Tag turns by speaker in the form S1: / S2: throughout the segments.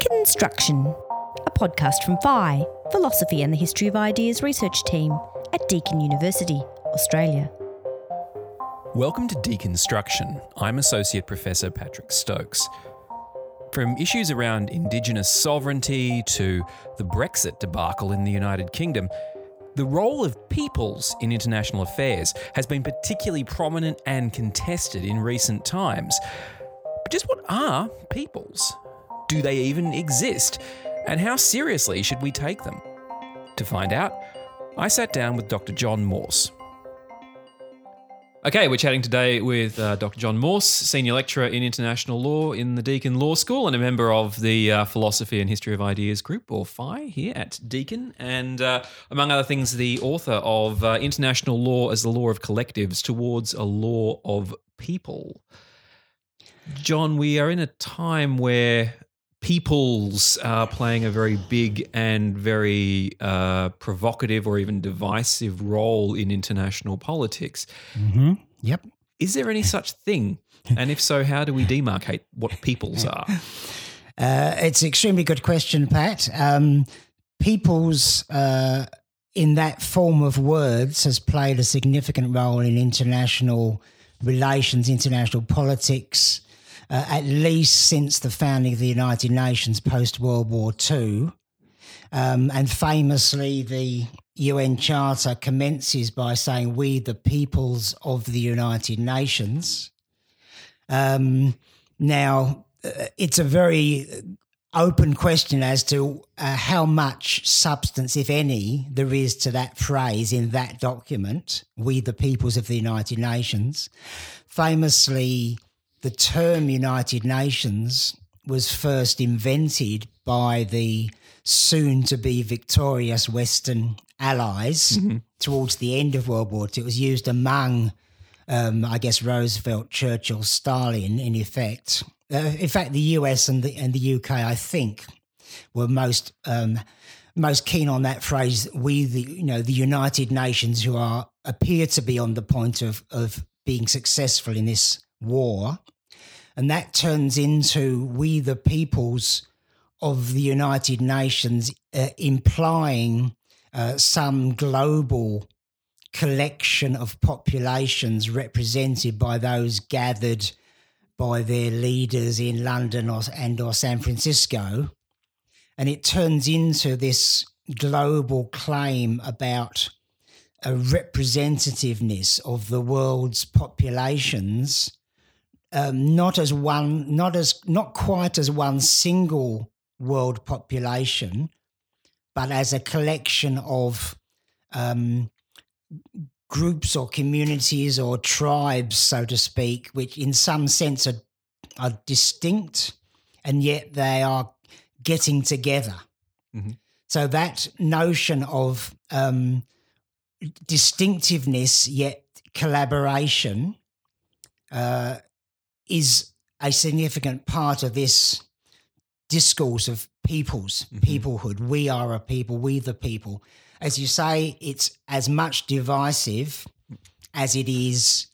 S1: Deconstruction, a podcast from PHI, Philosophy and the History of Ideas research team at Deakin University, Australia.
S2: Welcome to Deconstruction. I'm Associate Professor Patrick Stokes. From issues around Indigenous sovereignty to the Brexit debacle in the United Kingdom, the role of peoples in international affairs has been particularly prominent and contested in recent times. But just what are peoples? Do they even exist? And how seriously should we take them? To find out, I sat down with Dr. John Morss. Okay, we're chatting today with uh, Dr. John Morss, Senior Lecturer in International Law in the Deakin Law School and a member of the uh, Philosophy and History of Ideas group, or PHI, here at Deakin. And uh, among other things, the author of uh, International Law as the Law of Collectives Towards a Law of People. John, we are in a time where peoples are playing a very big and very uh, provocative or even divisive role in international politics.
S3: Mm-hmm. Yep.
S2: Is there any such thing? And if so, how do we demarcate what peoples are?
S3: Uh, it's an extremely good question, Pat. Um, peoples, uh, in that form of words, has played a significant role in international relations, international politics, uh, at least since the founding of the United Nations post World War II. Um, and famously, the UN Charter commences by saying, We, the peoples of the United Nations. Um, now, uh, it's a very open question as to uh, how much substance, if any, there is to that phrase in that document, We, the peoples of the United Nations. Famously, the term United Nations was first invented by the soon to be victorious Western allies mm-hmm. towards the end of World War II. It was used among, um, I guess, Roosevelt, Churchill, Stalin, in effect. Uh, in fact, the US and the, and the UK, I think, were most. Um, most keen on that phrase, we the you know the United Nations who are appear to be on the point of of being successful in this war. And that turns into we, the peoples of the United Nations, uh, implying uh, some global collection of populations represented by those gathered by their leaders in London or, and or San Francisco. And it turns into this global claim about a representativeness of the world's populations um, not as one, not as not quite as one single world population, but as a collection of um, groups or communities or tribes, so to speak, which in some sense are, are distinct, and yet they are getting together. Mm-hmm. So that notion of um, distinctiveness yet collaboration uh, is a significant part of this discourse of peoples, mm-hmm. peoplehood. We are a people, we the people. As you say, it's as much divisive as it is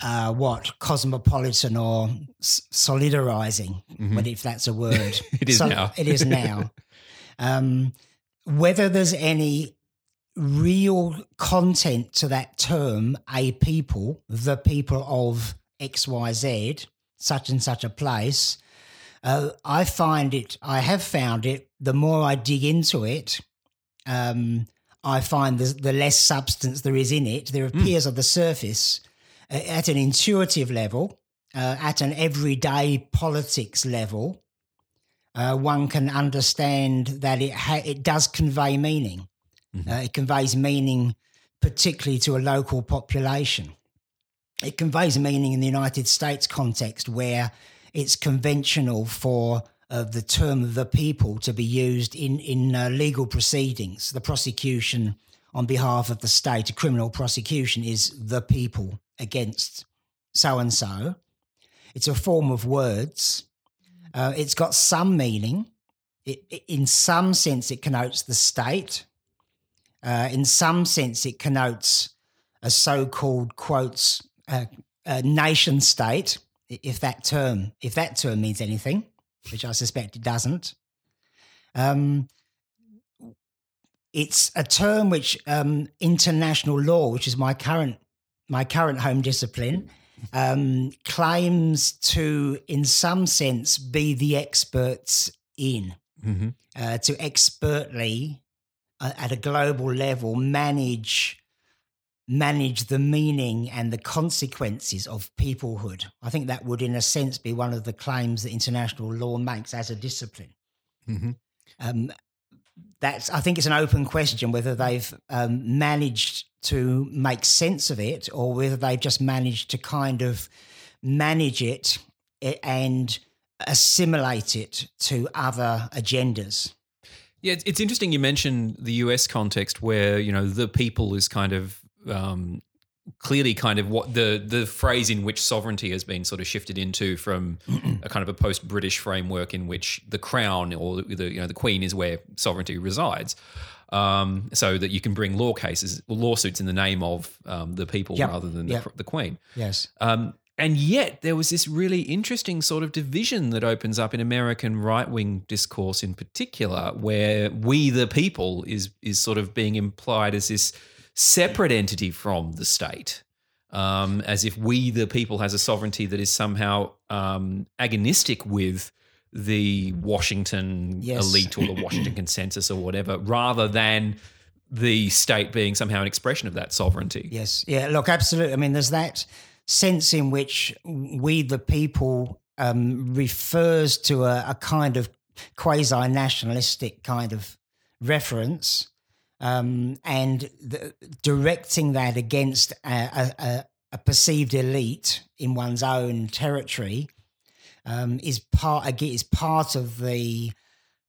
S3: uh, what cosmopolitan or solidarizing, mm-hmm. but if that's a word,
S2: it is so, now.
S3: it is now. Um, whether there's any real content to that term, a people, the people of X, Y, Z, such and such a place. Uh, I find it, I have found it, the more I dig into it, um, I find the, the, less substance there is in it. There hmm. appears mm. on the surface uh, at an intuitive level, uh, at an everyday politics level. Uh, one can understand that it ha- it does convey meaning. Mm-hmm. Uh, it conveys meaning, particularly to a local population it conveys meaning in the United States context where it's conventional for uh, the term the people to be used in, in uh, legal proceedings. The prosecution on behalf of the state, a criminal prosecution, is the people against so and so. It's a form of words. Uh, it's got some meaning. It, it, in some sense, it connotes the state. Uh, in some sense, it connotes a so called quotes a, a nation state, if that term if that term means anything, which I suspect it doesn't. Um, it's a term which um, international law, which is my current my current home discipline, um, claims to, in some sense, be the experts in,
S2: Mm-hmm.
S3: uh, to expertly, uh, at a global level, manage manage the meaning and the consequences of peoplehood. I think that would, in a sense, be one of the claims that international law makes as a discipline.
S2: Mm-hmm.
S3: Um, that's I think it's an open question whether they've um, managed to make sense of it or whether they've just managed to kind of manage it eh, and assimilate it to other agendas.
S2: Yeah, it's, it's interesting you mentioned the US context where, you know, the people is kind of um, clearly kind of what the the phrase in which sovereignty has been sort of shifted into from a kind of a post British framework in which the crown or the you know the queen is where sovereignty resides. Um, so that you can bring law cases, lawsuits in the name of um, the people
S3: Yep,
S2: rather than
S3: yep.
S2: the, the queen.
S3: Yes.
S2: Um, and yet, there was this really interesting sort of division that opens up in American right wing discourse, in particular, where we the people is is sort of being implied as this separate entity from the state, um, as if we the people has a sovereignty that is somehow um, agonistic with the Washington
S3: Yes.
S2: elite or the Washington consensus or whatever, rather than the state being somehow an expression of that sovereignty.
S3: Yes. Yeah. Look, absolutely. I mean, there's that sense in which we, the people, um, refers to a, a kind of quasi nationalistic kind of reference um, and the, directing that against a, a, a, perceived elite in one's own territory um, is part again is part of the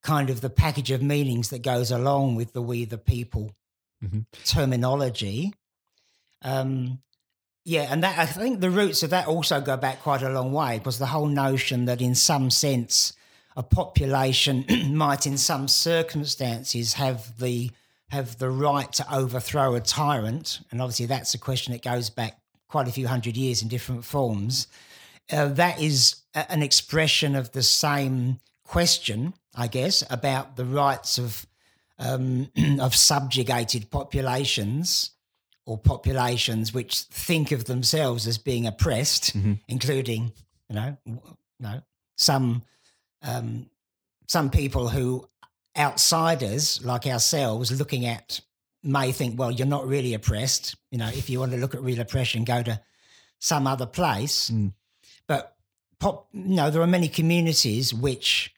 S3: kind of the package of meanings that goes along with the we the people
S2: Mhm.
S3: terminology. Um, yeah, and that I think the roots of that also go back quite a long way because the whole notion that in some sense a population might in some circumstances have the have the right to overthrow a tyrant, and obviously that's a question that goes back quite a few hundred years in different forms. Uh, that is a- an expression of the same question, I guess, about the rights of um, of subjugated populations or populations which think of themselves as being oppressed,
S2: Mhm.
S3: including you know, no some um, some people who outsiders like ourselves looking at may think, well, you're not really oppressed. You know, if you want to look at real oppression, go to some other place.
S2: Mm.
S3: But pop, no, there are many communities which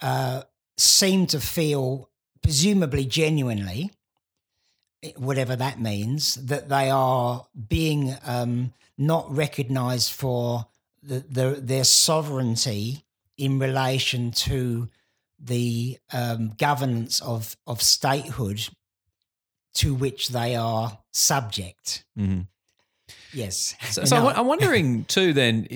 S3: uh, seem to feel, presumably genuinely, eh, whatever that means, that they are being um, not recognised for the, the, their sovereignty in relation to the um, governance of, of statehood to which they are subject.
S2: Mhm.
S3: Yes.
S2: So, so I'm wondering too. Then,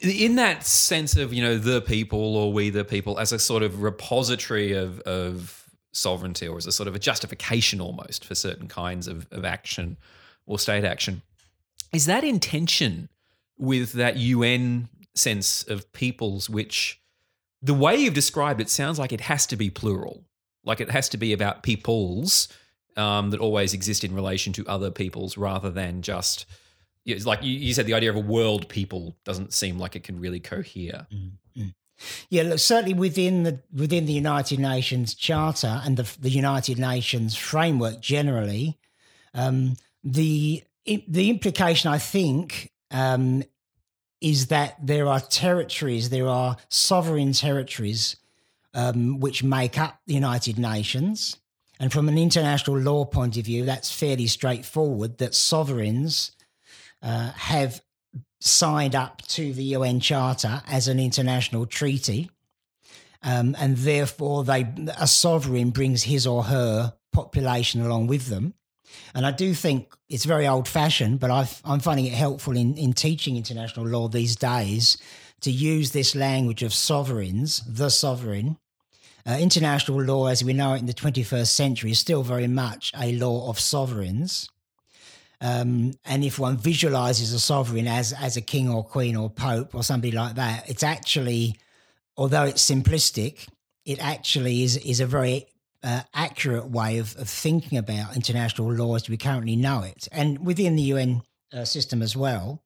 S2: in that sense of you know the people or we the people as a sort of repository of of sovereignty or as a sort of a justification almost for certain kinds of, of action or state action, is that intention with that UN sense of peoples, which the way you've described it sounds like it has to be plural, like it has to be about peoples um, that always exist in relation to other peoples rather than just it's like you, said the idea of a world people doesn't seem like it can really cohere.
S3: Yeah, look, certainly within the within the United Nations Charter and the the United Nations framework generally, um, the the implication I think um, is that there are territories, there are sovereign territories um, which make up the United Nations, and from an international law point of view, that's fairly straightforward. That sovereigns uh, have signed up to the UN Charter as an international treaty, um, and therefore they a sovereign brings his or her population along with them. And I do think it's very old fashioned, but I've, I'm finding it helpful in, in teaching international law these days to use this language of sovereigns, the sovereign. Uh, international law, as we know it in the 21st century, is still very much a law of sovereigns. Um, and if one visualizes a sovereign as as a king or queen or pope or somebody like that, it's actually, although it's simplistic, it actually is is a very uh, accurate way of, of thinking about international law as we currently know it, and within the UN uh, system as well.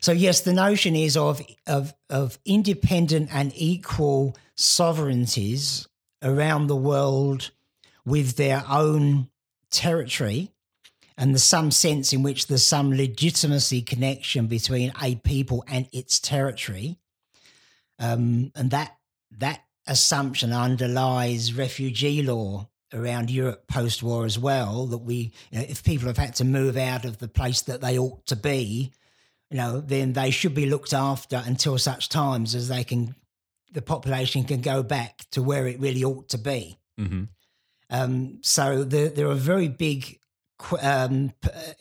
S3: So yes, the notion is of of of independent and equal sovereignties around the world with their own territory and there's some sense in which there's some legitimacy connection between a people and its territory. Um, and that that assumption underlies refugee law around Europe post-war as well. That we, you know, if people have had to move out of the place that they ought to be, you know, then they should be looked after until such times as they can, the population can go back to where it really ought to be.
S2: Mm-hmm.
S3: Um, so there, there are very big, um,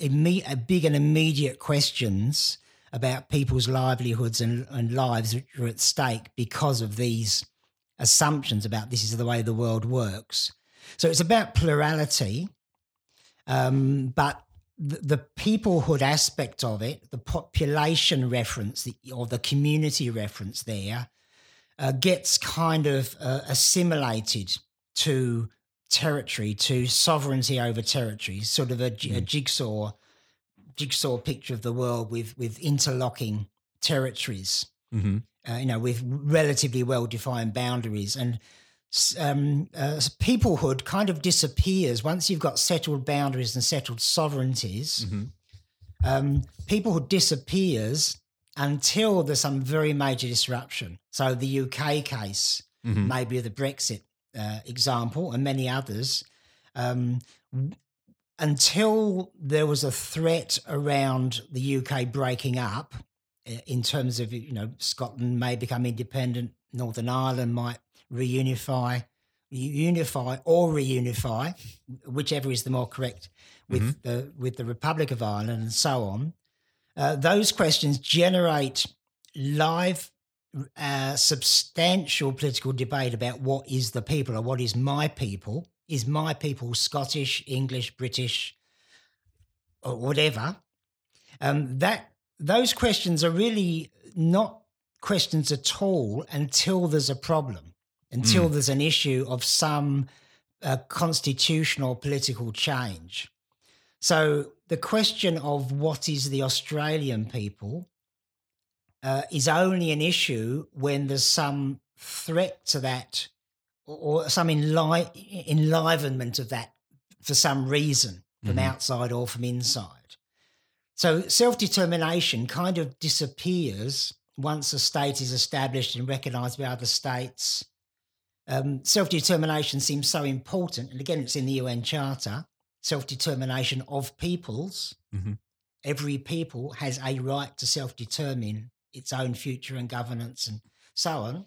S3: imme- big and immediate questions about people's livelihoods and, and lives which are at stake because of these assumptions about this is the way the world works. So it's about plurality, um, but the, the peoplehood aspect of it, the population reference the, or the community reference there, uh, gets kind of uh, assimilated to territory, to sovereignty over territory, sort of a, mm. a jigsaw jigsaw picture of the world with with interlocking territories.
S2: Mm-hmm.
S3: Uh, you know, with relatively well defined boundaries and. Um, uh, peoplehood kind of disappears once you've got settled boundaries and settled sovereignties.
S2: Mm-hmm.
S3: Um, peoplehood disappears until there's some very major disruption. So the UK case,
S2: mm-hmm.
S3: maybe the Brexit uh, example, and many others, um, until there was a threat around the UK breaking up in terms of, you know, Scotland may become independent, Northern Ireland might reunify, unify or reunify, whichever is the more correct, with mm-hmm. the with the Republic of Ireland and so on. Uh, those questions generate live, uh, substantial political debate about what is the people or what is my people, is my people Scottish, English, British, or whatever? Um, that those questions are really not questions at all until there's a problem, until mm. there's an issue of some uh, constitutional political change. So the question of what is the Australian people uh, is only an issue when there's some threat to that or, some enli- enlivenment of that for some reason from mm-hmm. outside or from inside. So self determination kind of disappears once a state is established and recognized by other states. Um, self determination seems so important. And again, it's in the UN Charter self determination of peoples.
S2: Mm-hmm.
S3: Every people has a right to self determine its own future and governance and so on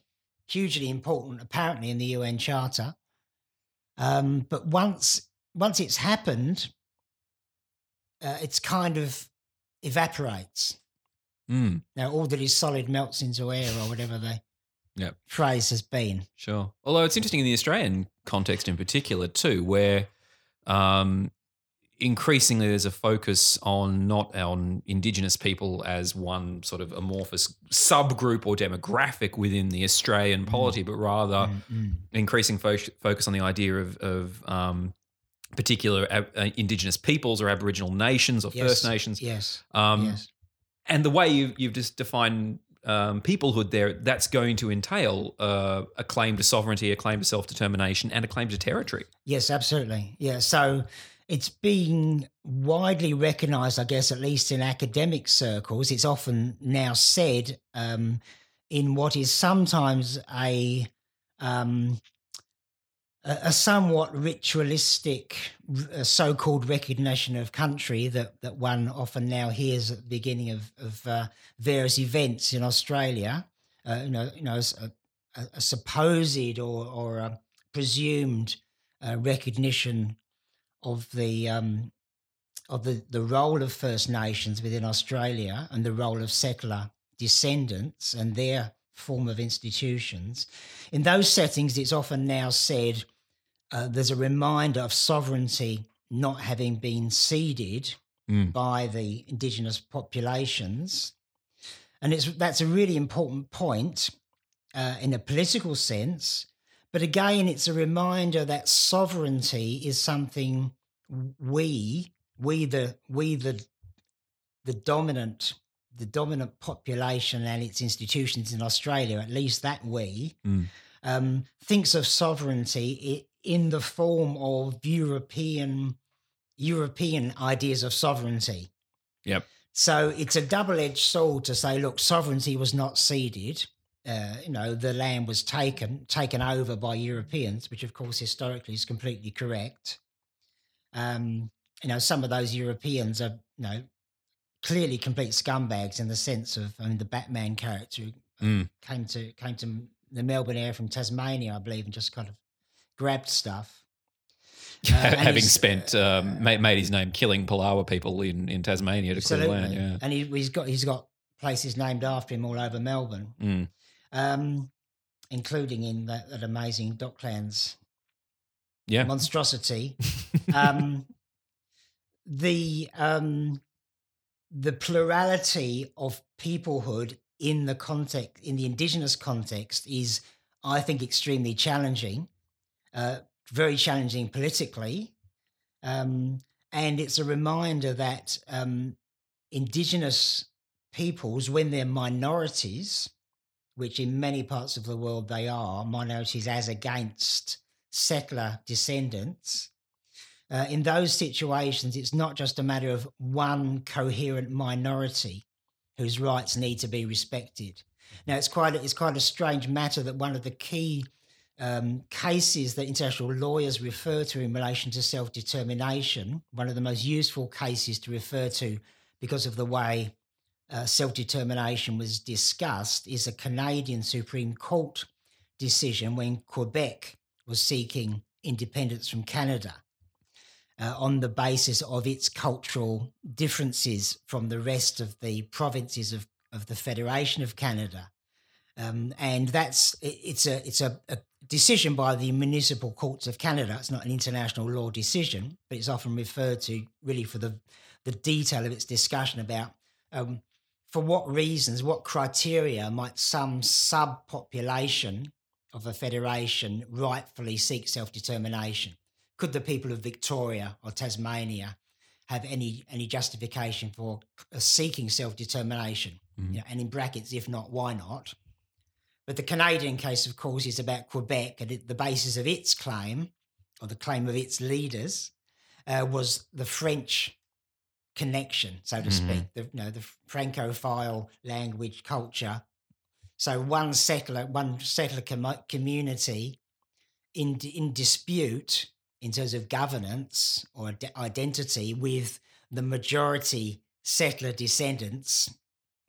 S3: hugely important, apparently, in the UN Charter. Um, but once once it's happened, uh, it's kind of evaporates.
S2: Mm.
S3: Now all that is solid melts into air, or whatever the
S2: yep.
S3: phrase has been.
S2: Sure. Although it's interesting in the Australian context in particular too, where um, increasingly there's a focus on not on indigenous people as one sort of amorphous subgroup or demographic within the Australian mm. polity, but rather
S3: mm-hmm.
S2: increasing fo- focus on the idea of, of um, particular ab- uh, indigenous peoples or Aboriginal nations or
S3: yes.
S2: First Nations.
S3: Yes.
S2: Um,
S3: yes.
S2: And the way you, you've just defined um, peoplehood there, that's going to entail uh, a claim to sovereignty, a claim to self determination, and a claim to territory.
S3: Yes, absolutely. Yeah. So it's being widely recognized, I guess, at least in academic circles. It's often now said um, in what is sometimes a, um, a, a somewhat ritualistic, so called recognition of country that, that one often now hears at the beginning of, of uh, various events in Australia. Uh, you know, you know, a, a supposed or, or a presumed uh, recognition of the um, of the, the role of First Nations within Australia and the role of settler descendants and their form of institutions. In those settings, it's often now said uh, there's a reminder of sovereignty not having been ceded
S2: mm.
S3: by the indigenous populations. And it's, that's a really important point uh, in a political sense but again, it's a reminder that sovereignty is something we, we the we the the dominant the dominant population and its institutions in Australia, at least that we,
S2: Mm.
S3: um, thinks of sovereignty in the form of European European ideas of sovereignty.
S2: Yep.
S3: So it's a double-edged sword to say, look, sovereignty was not ceded. Uh, you know, the land was taken taken over by Europeans, which of course historically is completely correct. Um, you know, some of those Europeans are, you know, clearly complete scumbags in the sense of, I mean, the Batman character
S2: Mm.
S3: came to came to the Melbourne area from Tasmania, I believe, and just kind of grabbed stuff. Uh,
S2: Having spent
S3: uh,
S2: um, made, made his name killing Palawa people in, in Tasmania to clear land. Yeah.
S3: And he, he's got he's got places named after him all over Melbourne,
S2: Mm.
S3: um, including in that, that amazing Docklands
S2: Yeah.
S3: monstrosity. um, the um, the plurality of peoplehood in the context in the indigenous context is, I think, extremely challenging, uh, very challenging politically, um, and it's a reminder that um, indigenous peoples, when they're minorities, which in many parts of the world they are minorities as against settler descendants. Uh, in those situations, it's not just a matter of one coherent minority whose rights need to be respected. Now, it's quite a, it's quite a strange matter that one of the key um, cases that international lawyers refer to in relation to self determination, one of the most useful cases to refer to because of the way uh, self determination was discussed, is a Canadian Supreme Court decision when Quebec was seeking independence from Canada. Uh, on the basis of its cultural differences from the rest of the provinces of, of the Federation of Canada. Um, and that's it, it's a it's a, a decision by the municipal courts of Canada. It's not an international law decision, but it's often referred to really for the the detail of its discussion about um, for what reasons, what criteria might some subpopulation of a federation rightfully seek self determination? Could the people of Victoria or Tasmania have any any justification for uh, seeking self determination?
S2: Mhm.
S3: and in brackets, if not, why not? But the Canadian case, of course, is about Quebec, and it, the basis of its claim, or the claim of its leaders, uh, was the French connection, so to
S2: Mhm.
S3: speak, the you know the Francophile language culture. So one settler, one settler commo- community in in dispute in terms of governance or ide- identity with the majority settler descendants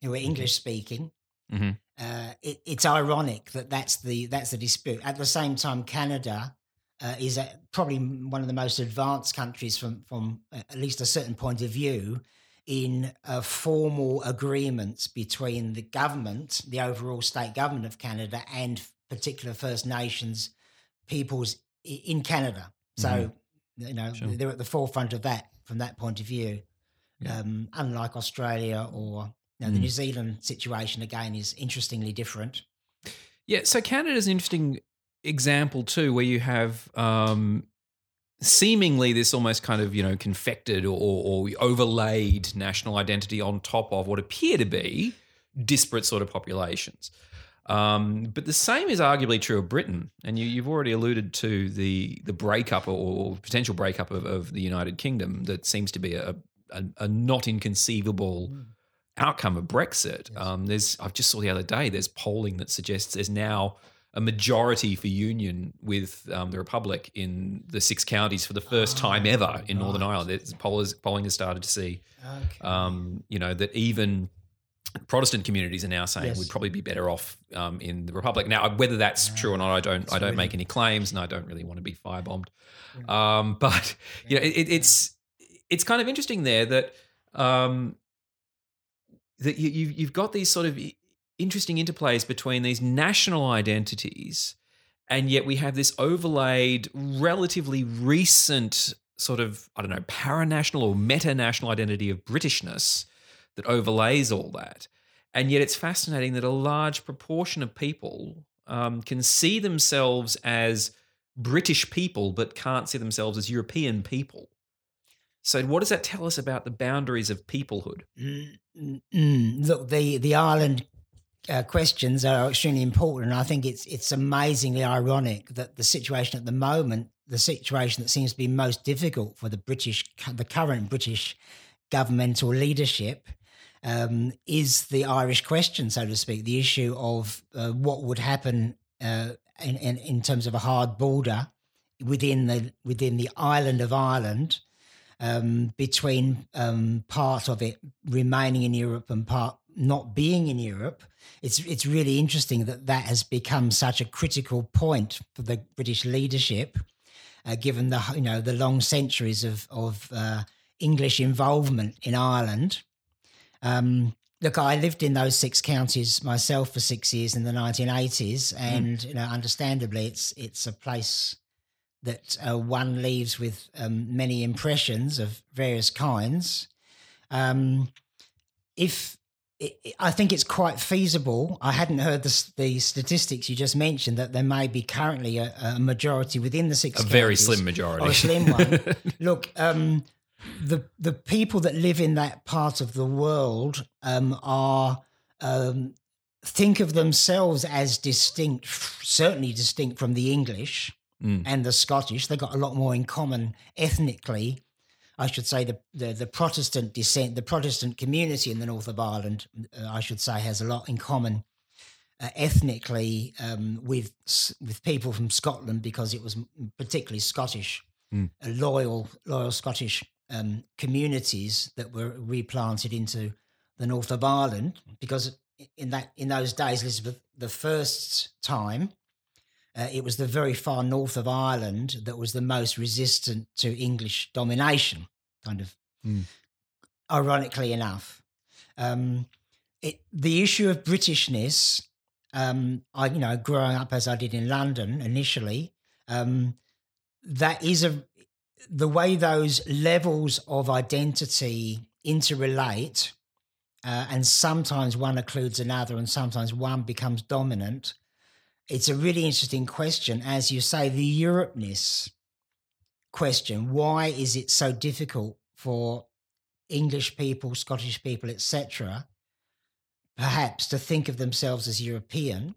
S3: who are English speaking.
S2: Mhm.
S3: Uh, it, it's ironic that that's the that's the dispute. At the same time, Canada uh, is a, probably one of the most advanced countries from from uh, at least a certain point of view in uh, formal agreements between the government, the overall state government of Canada, and particular First Nations peoples in Canada. So you know
S2: Sure.
S3: they're at the forefront of that from that point of view.
S2: Yeah.
S3: Um, unlike Australia or know, the
S2: Mm.
S3: New Zealand situation, again, is interestingly different.
S2: Yeah, so Canada's an interesting example too, where you have um, seemingly this almost kind of you know confected or, or overlaid national identity on top of what appear to be disparate sort of populations. Um, but the same is arguably true of Britain, and you, you've already alluded to the the breakup or, or potential breakup of, of the United Kingdom that seems to be a, a, a not inconceivable outcome of Brexit.
S3: Yes.
S2: Um, there's I've just saw the other day there's polling that suggests there's now a majority for union with um, the Republic in the six counties for the first
S3: Oh,
S2: time ever in Northern. Ireland. Pollers, polling has started to see,
S3: Okay.
S2: um, you know, that even Protestant communities are now saying
S3: Yes.
S2: we'd probably be better off um, in the Republic. Now, whether that's true or not, I don't.
S3: That's
S2: I don't
S3: really-
S2: make any claims, and I don't really want to be firebombed. Um, but you know, it, it, it's it's kind of interesting there that um, that you, you've you've got these sort of interesting interplays between these national identities, and yet we have this overlaid, relatively recent sort of I don't know paranational or meta-national identity of Britishness that overlays all that. And yet, it's fascinating that a large proportion of people um, can see themselves as British people, but can't see themselves as European people. So, what does that tell us about the boundaries of peoplehood?
S3: Mm, mm, mm. Look, the the island uh, questions are extremely important. I think it's it's amazingly ironic that the situation at the moment, the situation that seems to be most difficult for the British, the current British governmental leadership, um, is the Irish question, so to speak, the issue of uh, what would happen uh, in, in, in terms of a hard border within the within the island of Ireland. Um, between um, part of it remaining in Europe and part not being in Europe, it's it's really interesting that that has become such a critical point for the British leadership, uh, given the you know the long centuries of of uh, English involvement in Ireland. Um, look, I lived in those six counties myself for six years in the 1980s, hmm. and mm. you know, understandably, it's it's a place that uh, one leaves with um, many impressions of various kinds. Um, if I think it's quite feasible. I hadn't heard the, the, statistics you just mentioned that there may be currently a, a majority within the six.
S2: A very slim majority.
S3: a slim one. Look, um, the the people that live in that part of the world um, are um, think of themselves as distinct, certainly distinct from the English mm. and the Scottish. They've got a lot more in common ethnically. I should say the, the, the Protestant descent, the Protestant community in the north of Ireland, uh, I should say, has a lot in common uh, ethnically um, with with people from Scotland because it was particularly Scottish, mm. loyal loyal Scottish um, communities that were replanted into the north of Ireland because in that in those days, Elizabeth the first time, uh, it was the very far north of Ireland that was the most resistant to English domination. Kind of, mm. ironically enough, um, it, the issue of Britishness. Um, I, you know, growing up as I did in London initially, um, that is a the way those levels of identity interrelate, uh, and sometimes one occludes another, and sometimes one becomes dominant. It's a really interesting question. As you say, the Europeness question why is it so difficult for English people, Scottish people, etc., perhaps to think of themselves as European?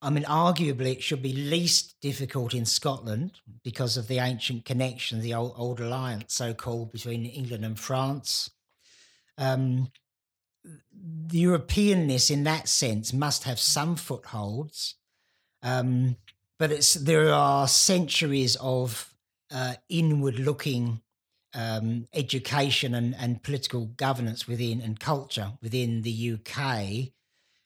S3: I mean, arguably, it should be least difficult in Scotland because of the ancient connection, the old, Auld Alliance, so called, between England and France. Um, the Europeanness, in that sense, must have some footholds, um, but it's there are centuries of uh, inward-looking um, education and, and political governance within and culture within the UK,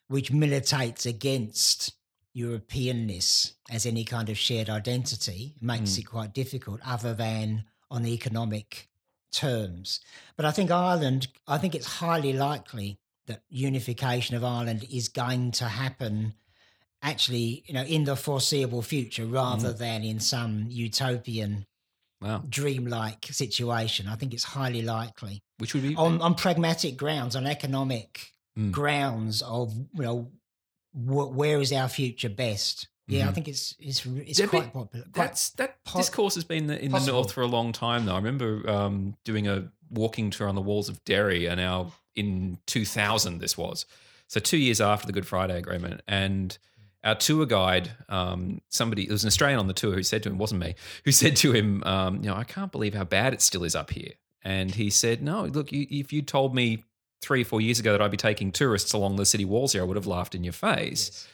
S3: which militates against Europeanness as any kind of shared identity makes mm. it quite difficult, other than on economic terms. But I think Ireland, I think it's highly likely that unification of Ireland is going to happen actually, you know, in the foreseeable future rather mm. than in some utopian wow. dreamlike situation. I think it's highly likely.
S2: Which would be
S3: on, on pragmatic grounds, on economic mm. grounds of you know where is our future best? Yeah, mm-hmm. I think it's it's it's quite be, popular. Quite
S2: that's that po- discourse has been in possible. the north for a long time though. I remember um, doing a walking tour on the walls of Derry, and now in 2000 this was so two years after the Good Friday Agreement, and our tour guide, um, somebody, it was an Australian on the tour who said to him, wasn't me, who said to him, um, you know, I can't believe how bad it still is up here. And he said, no, look, you, if you told me three or four years ago that I'd be taking tourists along the city walls here, I would have laughed in your face. Yes,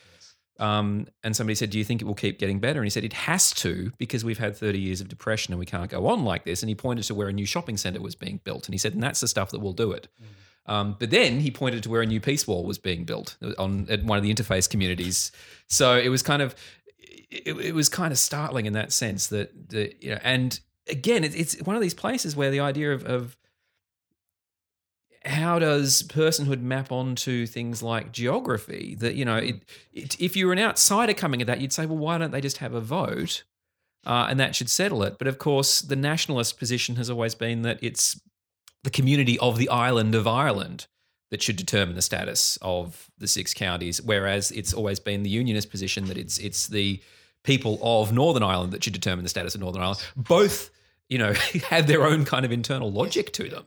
S2: yes. Um, and somebody said, Do you think it will keep getting better? And he said, It has to because we've had 30 years of depression and we can't go on like this. And he pointed to where a new shopping centre was being built. And he said, And that's the stuff that will do it. Mm. Um, but then he pointed to where a new peace wall was being built on at one of the interface communities. So it was kind of it, it was kind of startling in that sense that, that you know, and again, it, it's one of these places where the idea of, of how does personhood map onto things like geography? That you know, it, it, if you were an outsider coming at that, you'd say, well, why don't they just have a vote, uh, and that should settle it? But of course, the nationalist position has always been that it's the community of the island of Ireland that should determine the status of the six counties, whereas it's always been the unionist position that it's it's the people of Northern Ireland that should determine the status of Northern Ireland. Both, you know, have their own kind of internal logic to them.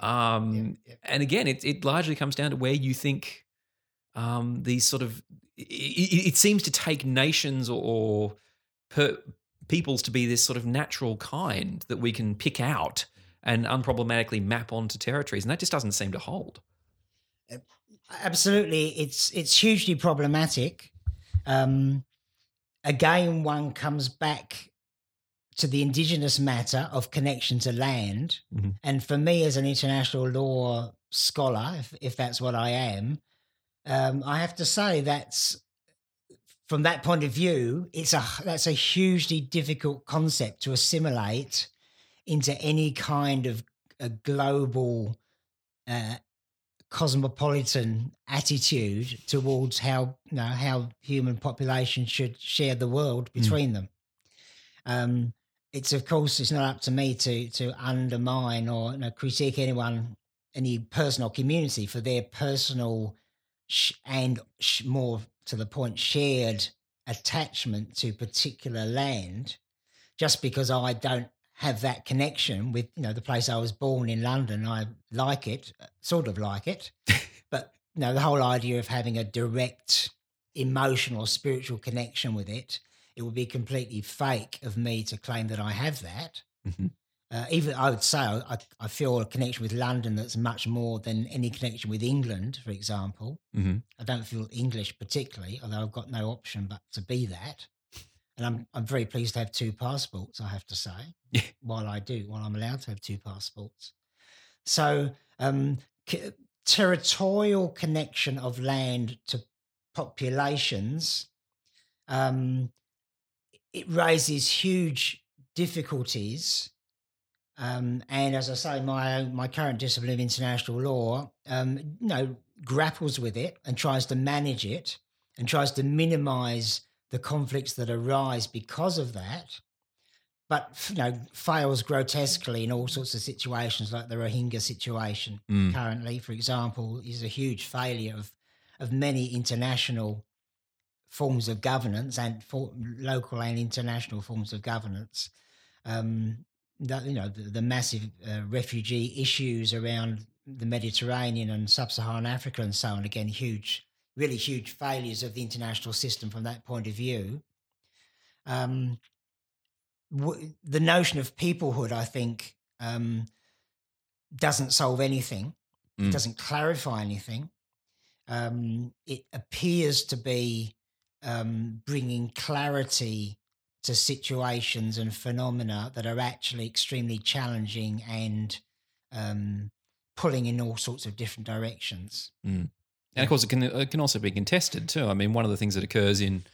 S2: Um, And again, it, it largely comes down to where you think um, these sort of it, it, seems to take nations or, or per, peoples to be this sort of natural kind that we can pick out and unproblematically map onto territories, and that just doesn't seem to hold.
S3: Absolutely, it's it's hugely problematic. Um, again, one comes back to the indigenous matter of connection to land,
S2: Mhm.
S3: and for me, as an international law scholar, if, if that's what I am, um, I have to say that's from that point of view, it's a that's a hugely difficult concept to assimilate into any kind of a global uh, cosmopolitan attitude towards how you know how human populations should share the world between them. Um, it's of course it's not up to me to to undermine or you know, critique anyone, any person or community for their personal sh- and sh- more to the point shared attachment to particular land. Just because I don't have that connection with you know the place I was born in London, I like it, sort of like it, but you know the whole idea of having a direct emotional, spiritual connection with it, it would be completely fake of me to claim that I have that.
S2: Mhm.
S3: Uh, even I would say I, I feel a connection with London that's much more than any connection with England, for example.
S2: hmm
S3: I don't feel English particularly, although I've got no option but to be that. And I'm I'm very pleased to have two passports. I have to say, while I do, while I'm allowed to have two passports. So, um, c- territorial connection of land to populations, um, it raises huge difficulties. Um, and as I say, my my current discipline of international law, um, you know, grapples with it and tries to manage it and tries to minimize the conflicts that arise because of that, but you know, fails grotesquely in all sorts of situations, like the Rohingya situation
S2: Mm.
S3: currently, for example, is a huge failure of of many international forms of governance and for local and international forms of governance. Um, that you know the, the massive uh, refugee issues around the Mediterranean and sub-Saharan Africa and so on. Again, huge, really huge failures of the international system from that point of view. Um, w- the notion of peoplehood, I think, um, doesn't solve anything. It
S2: Mm.
S3: doesn't clarify anything. Um, it appears to be um, bringing clarity to situations and phenomena that are actually extremely challenging and um, pulling in all sorts of different directions.
S2: And of course, it can it can also be contested too. I mean, one of the things that occurs in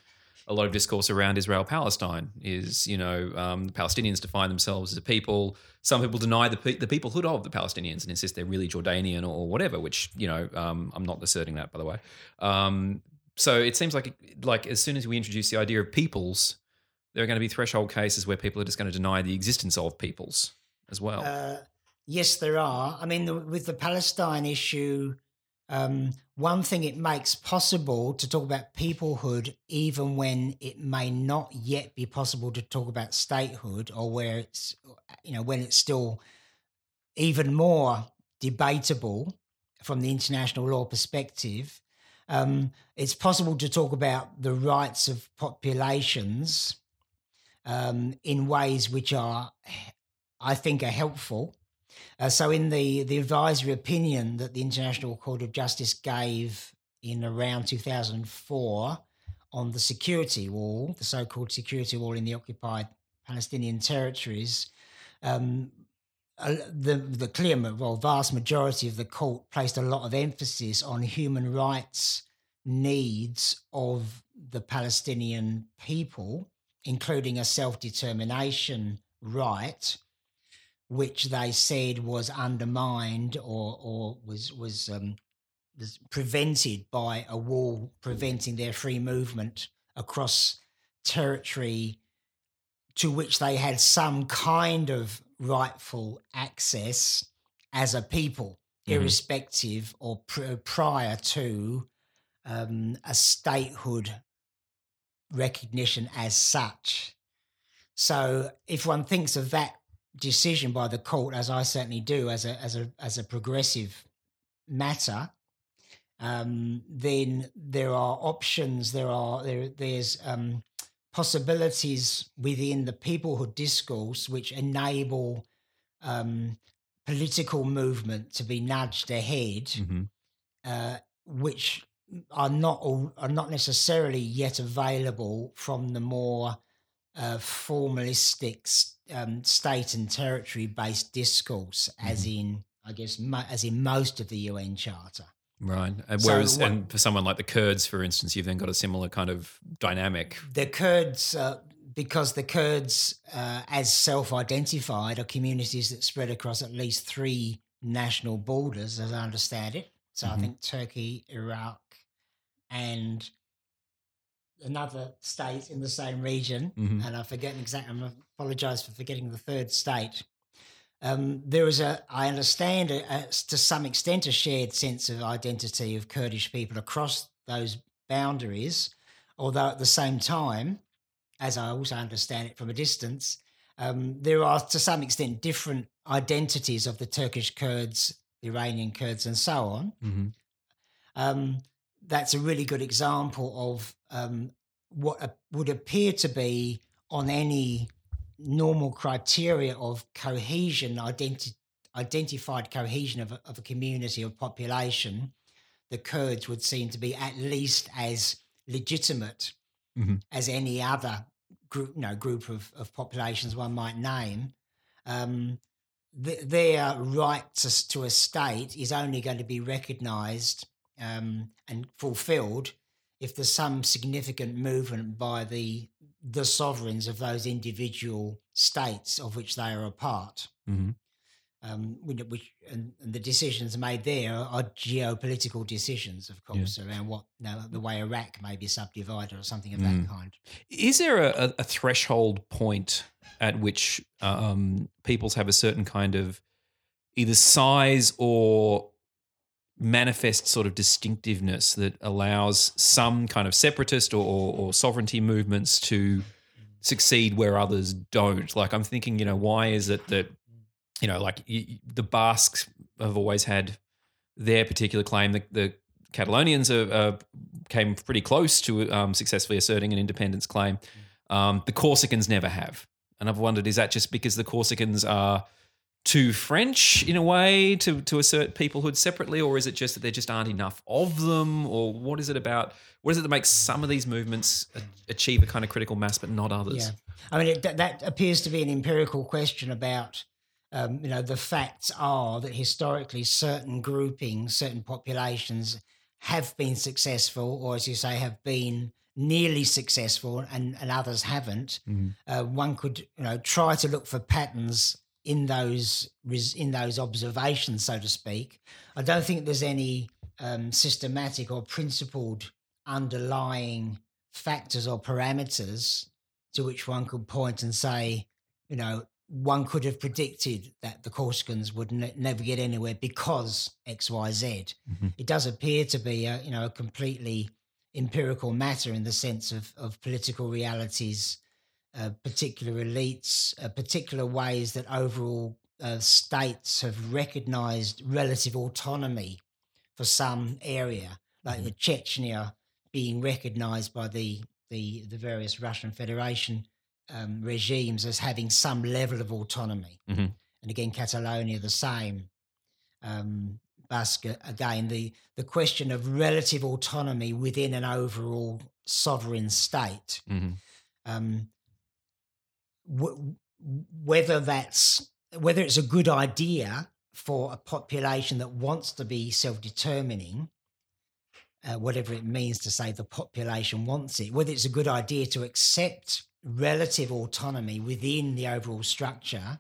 S2: a lot of discourse around Israel Palestine is, you know, um, the Palestinians define themselves as a people. Some people deny the pe- the peoplehood of the Palestinians and insist they're really Jordanian or whatever. Which you know, um, I'm not asserting that, by the way. Um, so it seems like like as soon as we introduce the idea of peoples, there are going to be threshold cases where people are just going to deny the existence of peoples as well.
S3: Uh, yes, there are. I mean, the, with the Palestine issue, um, one thing it makes possible to talk about peoplehood, even when it may not yet be possible to talk about statehood, or where it's, you know, when it's still even more debatable from the international law perspective. Um, it's possible to talk about the rights of populations um, in ways which are I think are helpful. Uh, so, in the the advisory opinion that the International Court of Justice gave in around 2004 on the security wall, the so-called security wall in the occupied Palestinian territories, um, the the clear, well, vast majority of the court placed a lot of emphasis on human rights needs of the Palestinian people, including a self determination right, which they said was undermined or or was was um, was prevented by a wall preventing their free movement across territory to which they had some kind of rightful access as a people. irrespective or pr- prior to um, a statehood recognition as such. So, if one thinks of that decision by the court, as I certainly do, as a as a as a progressive matter, um, then there are options. There are there there's um, possibilities within the peoplehood discourse which enable um, political movement to be nudged ahead,
S2: Mm-hmm.
S3: uh, which are not all, are not necessarily yet available from the more uh, formalistic um, state and territory based discourse, as in I guess mo- as in most of the UN Charter.
S2: Right. And whereas,
S3: what-
S2: and for someone like the Kurds, for instance, you've then got a similar kind of dynamic.
S3: the Kurds, uh, because the Kurds, uh, as self-identified, are communities that spread across at least three national borders, as I understand it. So I
S2: Mhm.
S3: think Turkey, Iraq, and another state in the same region.
S2: Mhm.
S3: And I forget exactly. I apologise for forgetting the third state. Um, there is a, I understand, a, a, to some extent, a shared sense of identity of Kurdish people across those boundaries. Although at the same time, as I also understand it from a distance, um, there are to some extent different identities of the Turkish Kurds, the Iranian Kurds, and so on.
S2: Mhm.
S3: Um, that's a really good example of um, what a, would appear to be on any normal criteria of cohesion, identi- identified cohesion of a, of a community or population, the Kurds would seem to be at least as legitimate
S2: Mhm.
S3: as any other group, you know, group of, of populations one might name. Um, th- their right to, to a state is only going to be recognised um, and fulfilled if there's some significant movement by the the sovereigns of those individual states of which they are a part.
S2: Mhm.
S3: Um, which, and, and the decisions made there are geopolitical decisions, of course, around what you know, the way Iraq may be subdivided or something of
S2: Mm.
S3: that kind.
S2: Is there a, a, a threshold point at which um, peoples have a certain kind of either size or manifest sort of distinctiveness that allows some kind of separatist or, or, or sovereignty movements to succeed where others don't? Like, I'm thinking, you know, why is it that, you know, like the Basques have always had their particular claim, the, the Catalonians are, uh, came pretty close to um, successfully asserting an independence claim. Um, the Corsicans never have. And I've wondered, is that just because the Corsicans are too French in a way to, to assert peoplehood separately, or is it just that there just aren't enough of them? Or what is it about? What is it that makes some of these movements achieve a kind of critical mass, but not others?
S3: Yeah, I mean it, that, that appears to be an empirical question about. Um, you know, the facts are that historically certain groupings, certain populations have been successful, or as you say, have been nearly successful, and, and others haven't.
S2: Mhm.
S3: Uh, one could, you know, try to look for patterns in those in those observations, so to speak. I don't think there's any um, systematic or principled underlying factors or parameters to which one could point and say, you know, one could have predicted that the Corsicans would ne- never get anywhere because X, Y, Z.
S2: Mhm.
S3: It does appear to be a, you know, a completely empirical matter in the sense of, of political realities, uh, particular elites, uh, particular ways that overall uh, states have recognized relative autonomy for some area, like the Chechnya being recognized by the, the, the various Russian Federation um, regimes as having some level of autonomy.
S2: Mhm.
S3: And again, Catalonia, the same. Um, Basque, again, the, the question of relative autonomy within an overall sovereign state.
S2: Mhm.
S3: Um, w- whether that's whether it's a good idea for a population that wants to be self-determining uh, whatever it means to say the population wants it whether it's a good idea to accept relative autonomy within the overall structure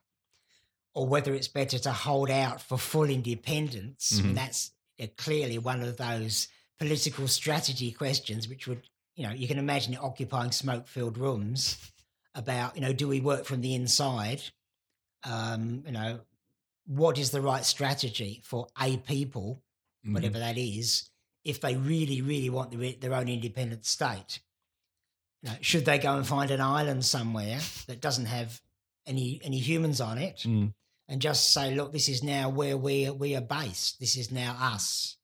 S3: or whether it's better to hold out for full independence
S2: Mhm.
S3: and that's uh, clearly one of those political strategy questions which would you know you can imagine it occupying smoke filled rooms about you know do we work from the inside um you know what is the right strategy for a people,
S2: Mhm.
S3: whatever that is, if they really, really want their, their own independent state. You know, should they go and find an island somewhere that doesn't have any any humans on it,
S2: Mm.
S3: and just say, "Look, this is now where we we are based. This is now us."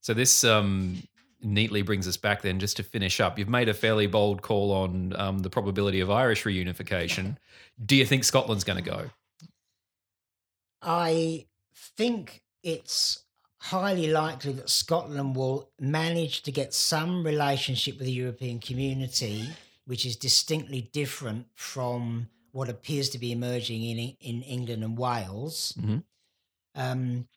S2: So this um, neatly brings us back then, just to finish up. You've made a fairly bold call on um, the probability of Irish reunification. Do you think Scotland's going to go?
S3: I think it's highly likely that Scotland will manage to get some relationship with the European community, which is distinctly different from what appears to be emerging in in England and Wales.
S2: Mhm.
S3: Um,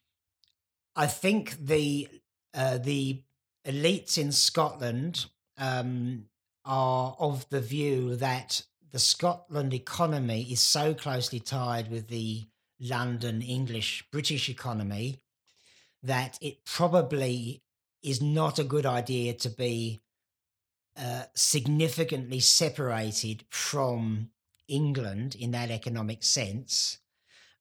S3: I think the uh, the elites in Scotland um, are of the view that the Scotland economy is so closely tied with the London English British economy that it probably is not a good idea to be uh, significantly separated from England in that economic sense.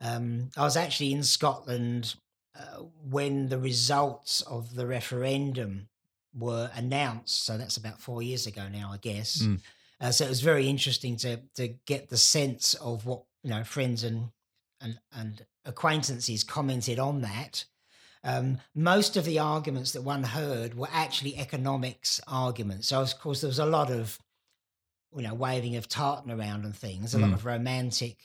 S3: Um, I was actually in Scotland uh, when the results of the referendum were announced. So that's about four years ago now, I guess.
S2: Mm.
S3: Uh, so it was very interesting to to get the sense of what you know friends and and and acquaintances commented on that. Um, most of the arguments that one heard were actually economics arguments. So of course there was a lot of you know waving of tartan around and things, a lot
S2: Mm.
S3: of romantic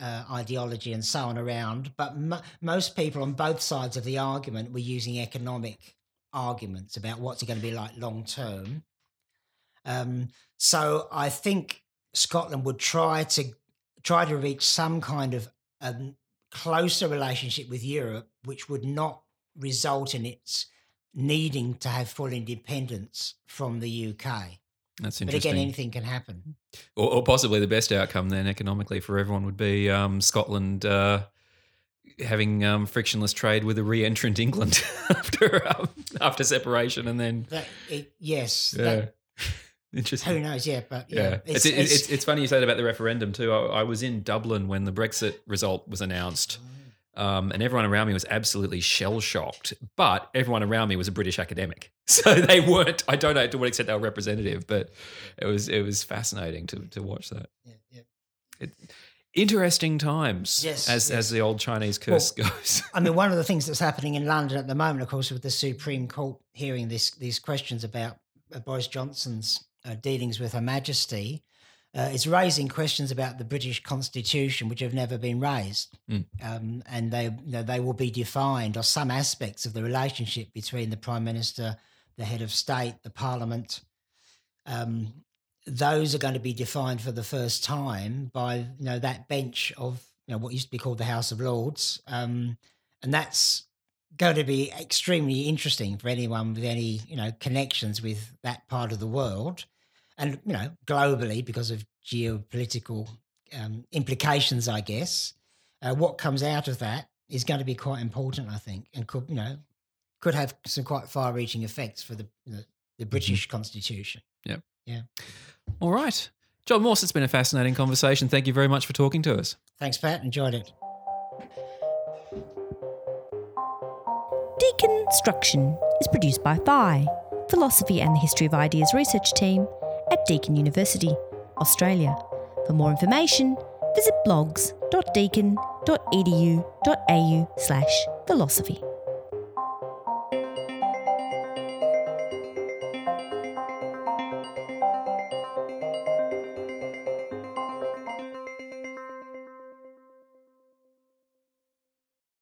S3: uh, ideology and so on around. But mo most people on both sides of the argument were using economic arguments about what's it going to be like long term. Um, so I think Scotland would try to try to reach some kind of um, closer relationship with Europe, which would not result in its needing to have full independence from the UK.
S2: That's interesting.
S3: But again, anything can happen.
S2: Or, or possibly the best outcome then economically for everyone would be um, Scotland uh, having um, frictionless trade with a re-entrant England after um, after separation, and then
S3: That, it, yes,
S2: yeah,
S3: that,
S2: interesting.
S3: who knows? Yeah, but
S2: Yeah,
S3: yeah,
S2: it's, it's, it's, it's funny you said about the referendum too. I, I was in Dublin when the Brexit result was announced, um, and everyone around me was absolutely shell shocked. But everyone around me was a British academic, so they weren't. I don't know to what extent they were representative, but it was it was fascinating to to watch that.
S3: yeah, yeah.
S2: It, interesting times,
S3: Yes,
S2: as
S3: yes.
S2: as the old Chinese curse
S3: Well,
S2: goes.
S3: I mean, one of the things that's happening in London at the moment, of course, with the Supreme Court hearing this, these questions about Boris Johnson's uh, dealings with Her Majesty, uh, is raising questions about the British Constitution, which have never been raised,
S2: Mm.
S3: um, and they you know, they will be defined, or some aspects of the relationship between the Prime Minister, the Head of State, the Parliament. Um, those are going to be defined for the first time by you know that bench of you know what used to be called the House of Lords, um, and that's going to be extremely interesting for anyone with any you know connections with that part of the world, and you know globally because of geopolitical um, implications, I guess. Uh, what comes out of that is going to be quite important, I think, and could you know could have some quite far-reaching effects for the the, the British Constitution. Yeah, yeah.
S2: All right, John Morss, it's been a fascinating conversation. Thank you very much for talking to us.
S3: Thanks, Pat. Enjoyed it.
S1: Deconstruction is produced by Phi, Philosophy and the History of Ideas research team at Deakin University, Australia. For more information, visit blogs.deakin.edu.au slash philosophy.